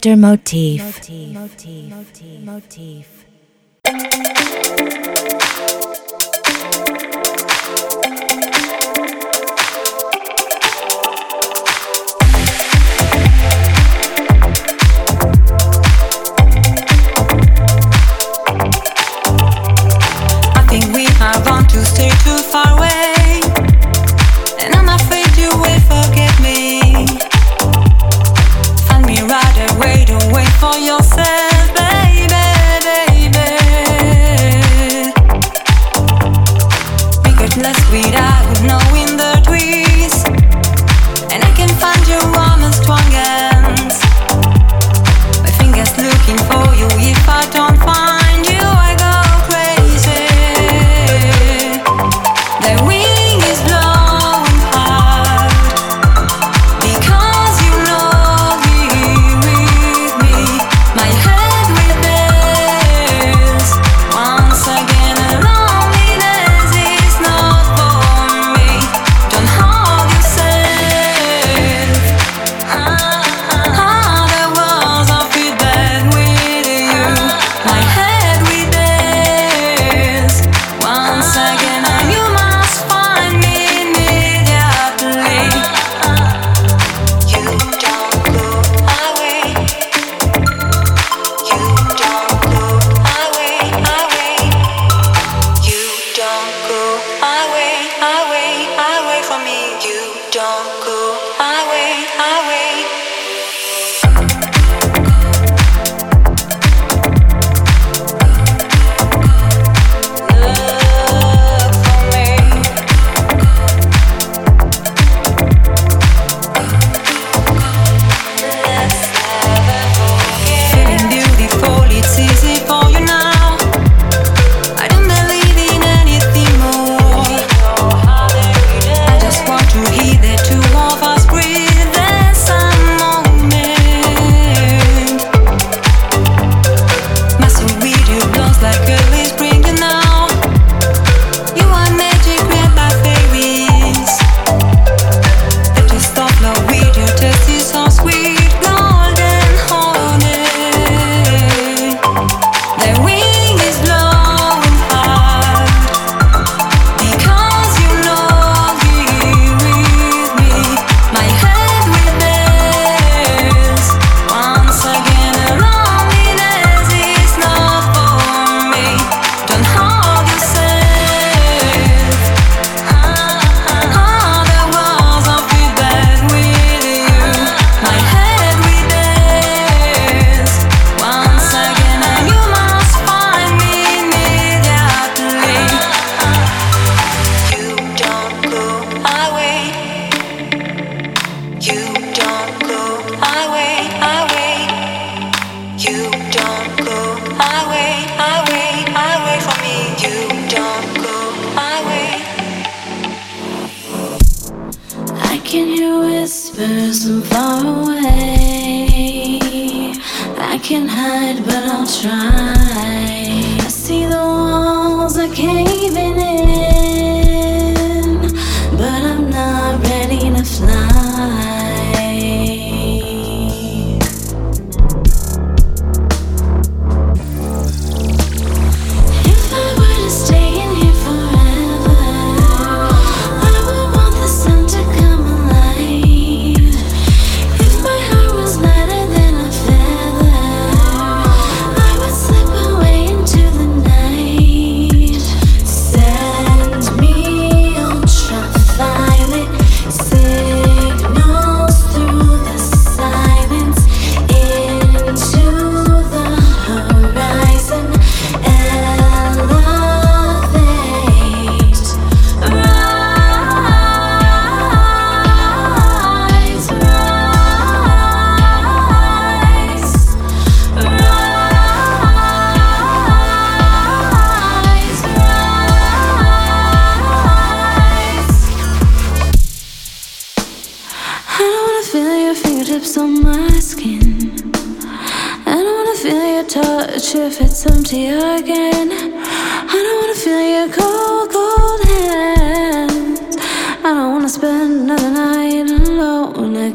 Mr. Motif. Motif. Motif. Motif.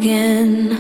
Again.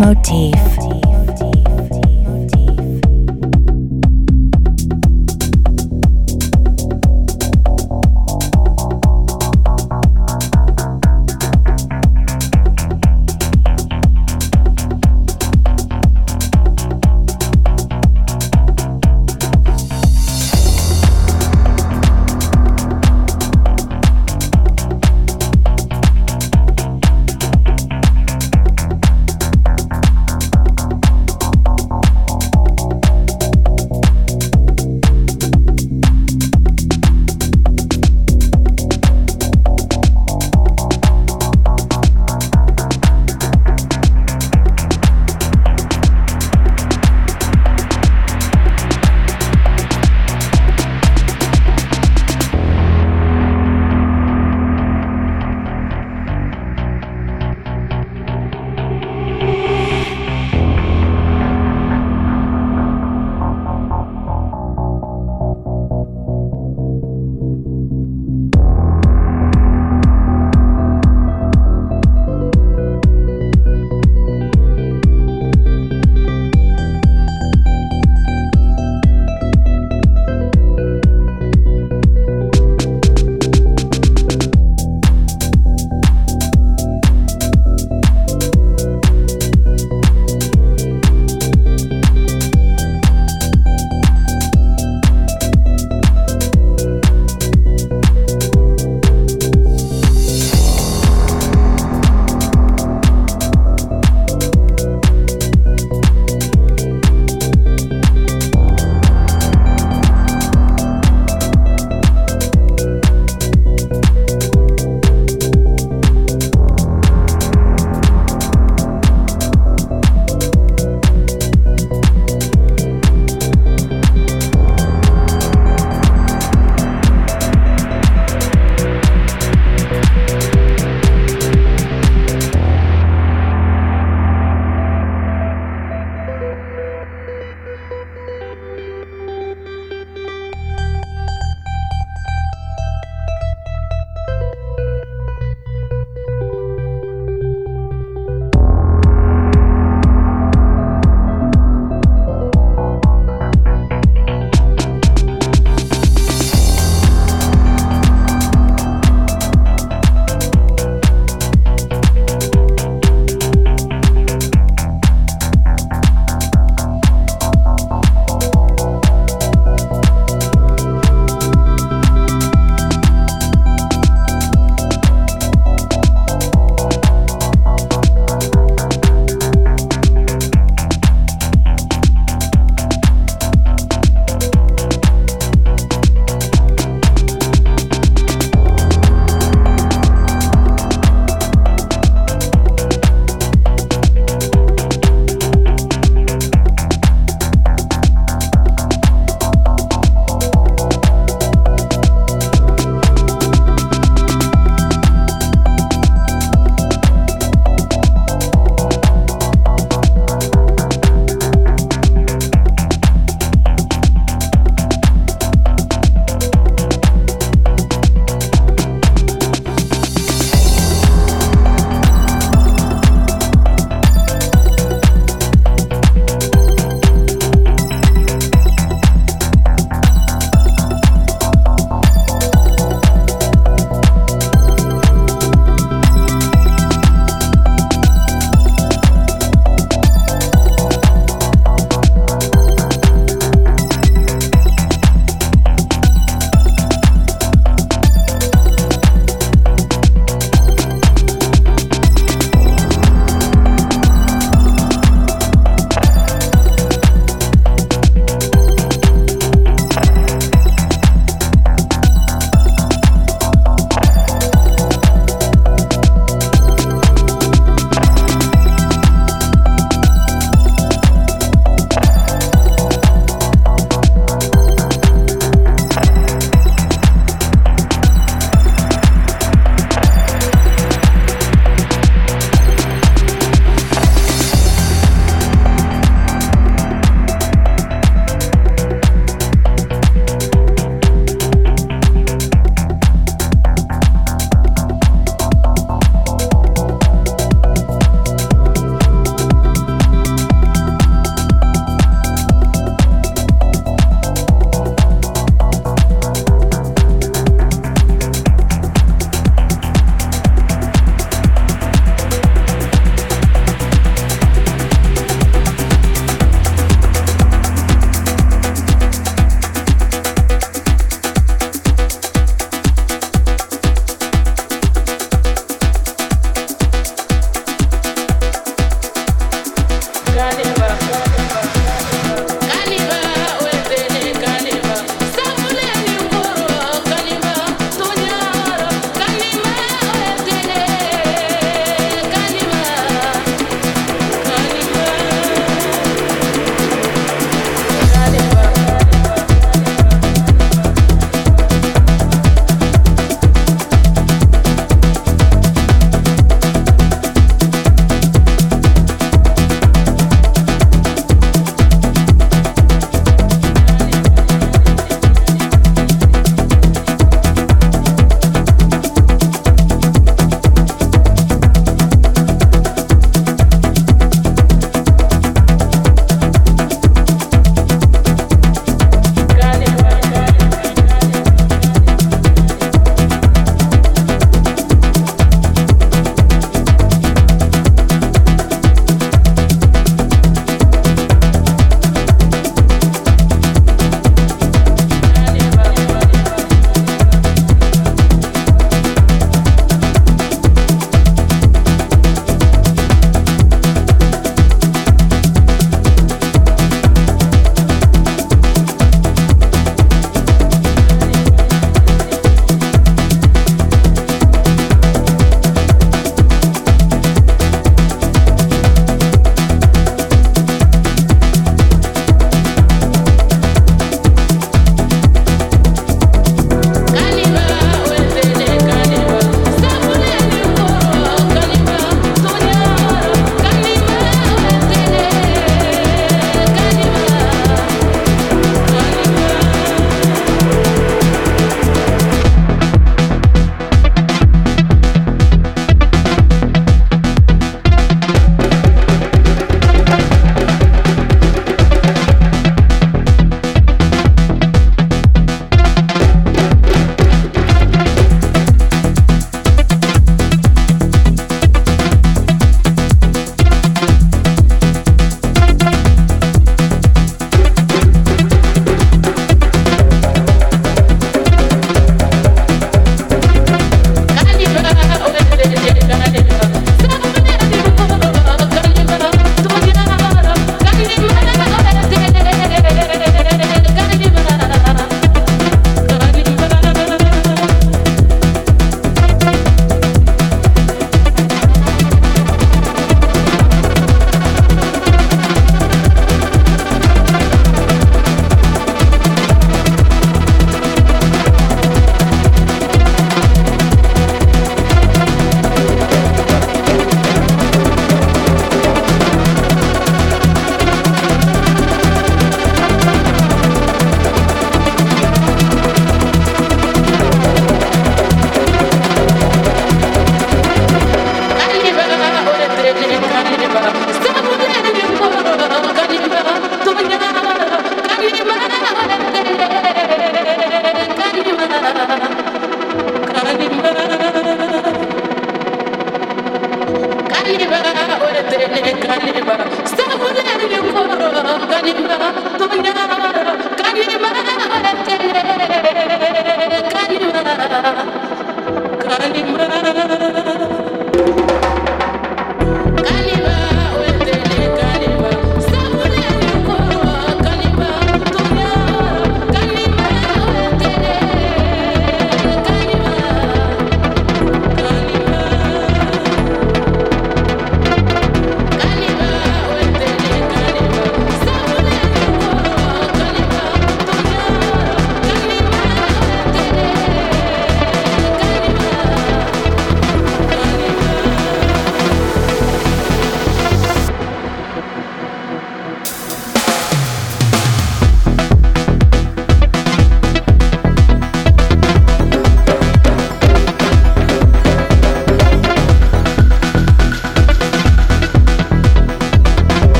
Motif.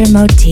Mr. Motif.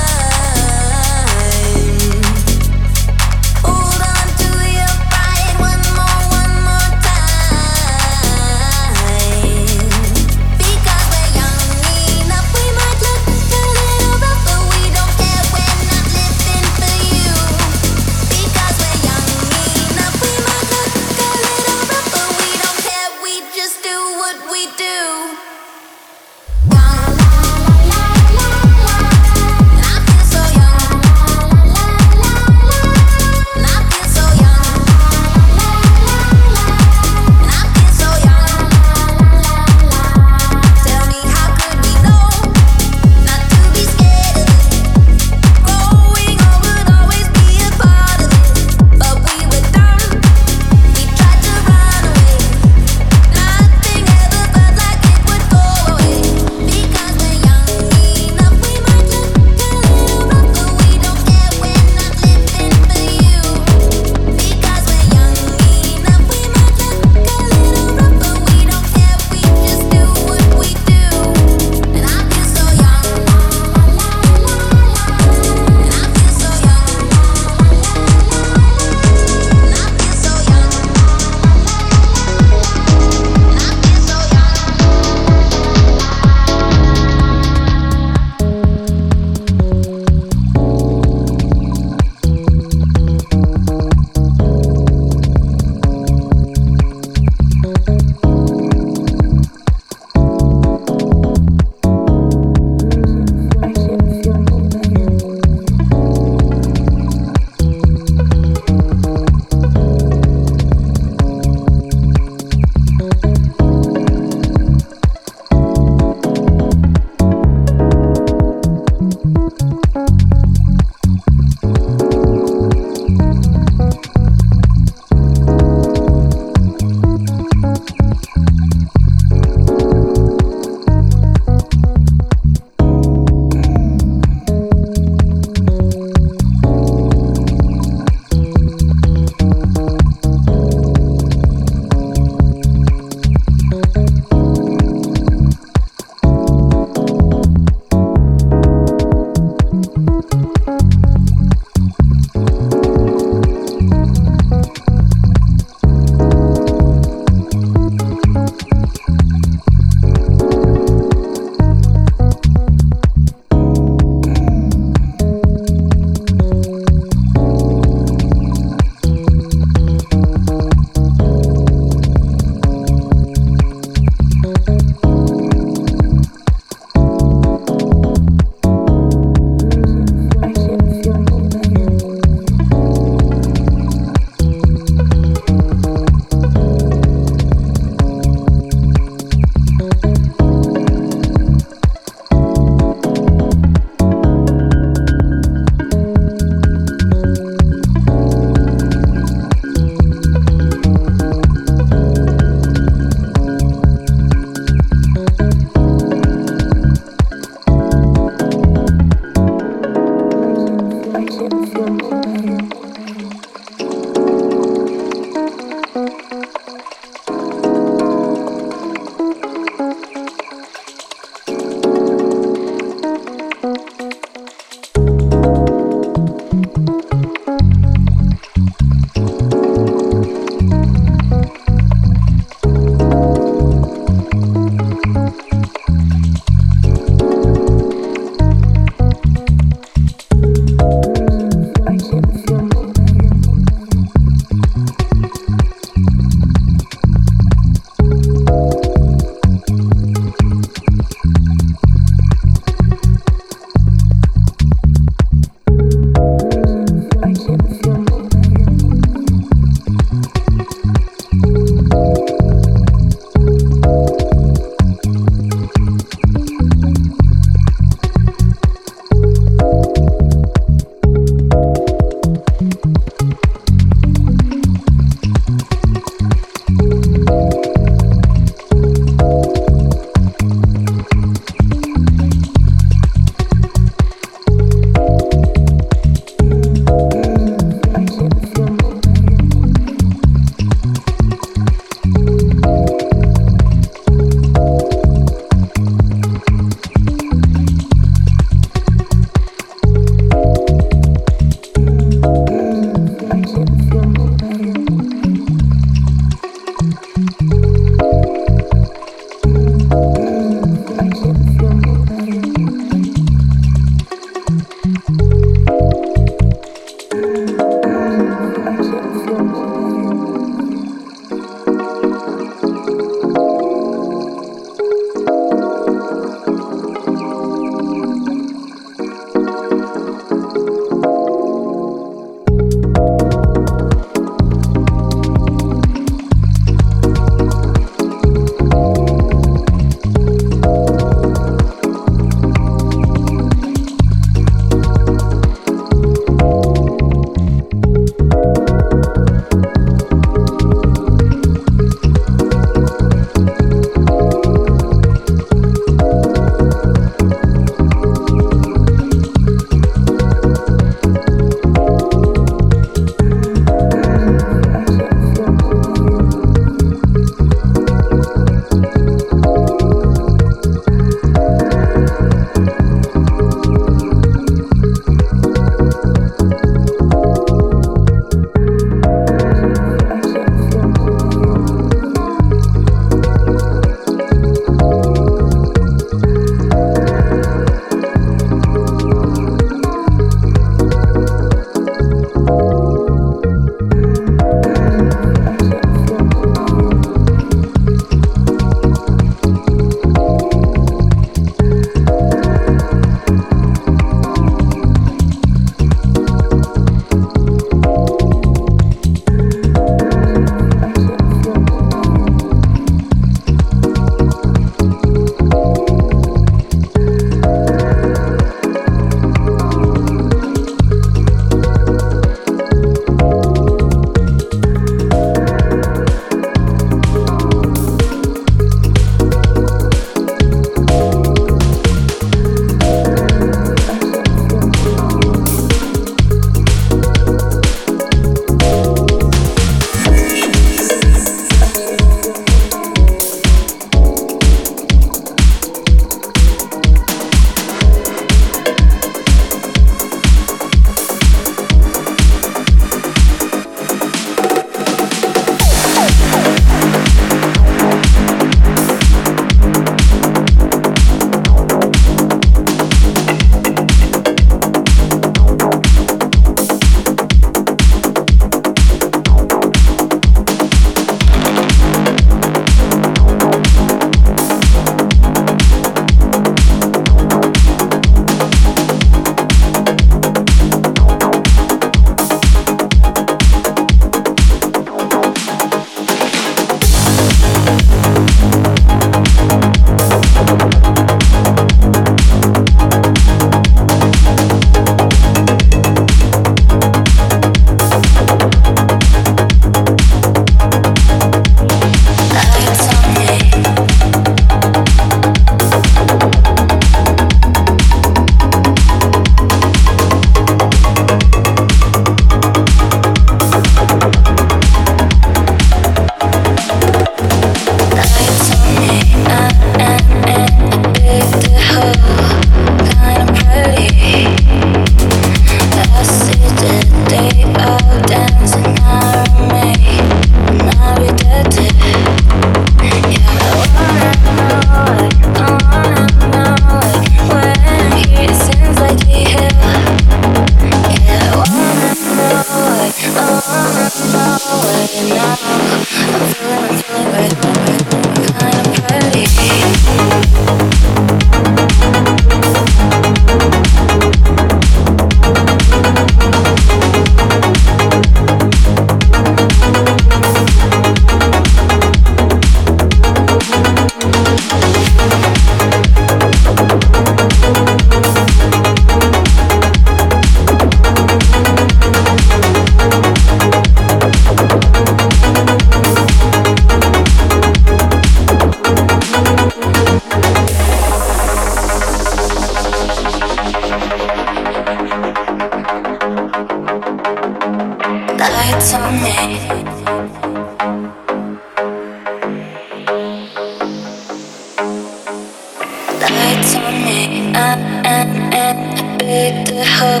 Lights on me. I'm in, in a big the hole,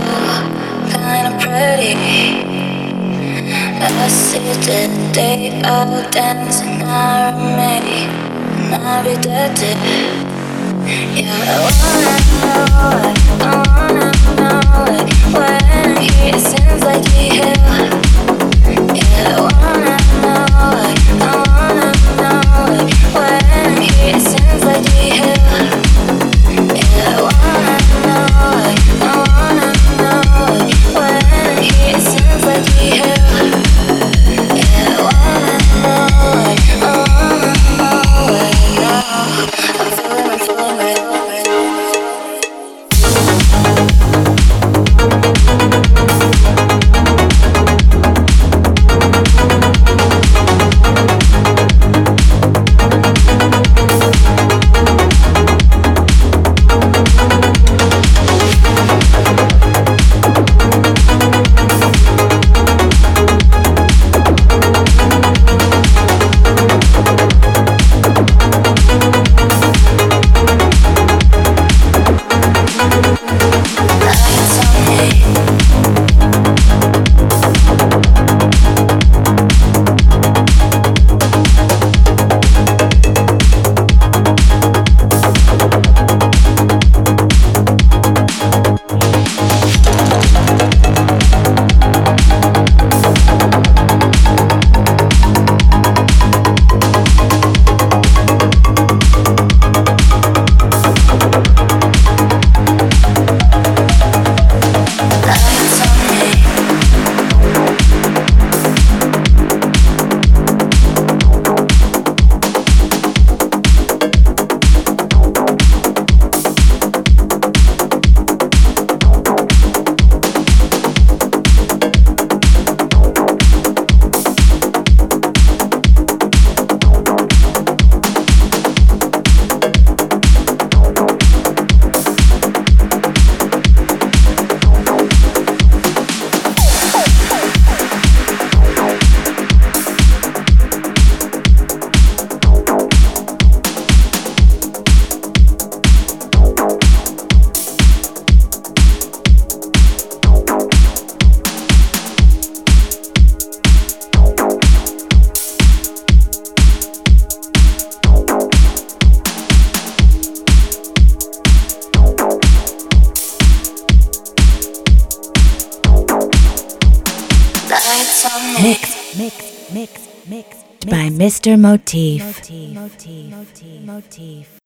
kinda pretty. I see that they all dancing around me, and I'll be dead. Yeah, I wanna know it, I wanna know it. When he sings like he heal. Yeah, I wanna know it, I wanna know it. When he sings like he heal. Motif. Motif. Motif. Motif.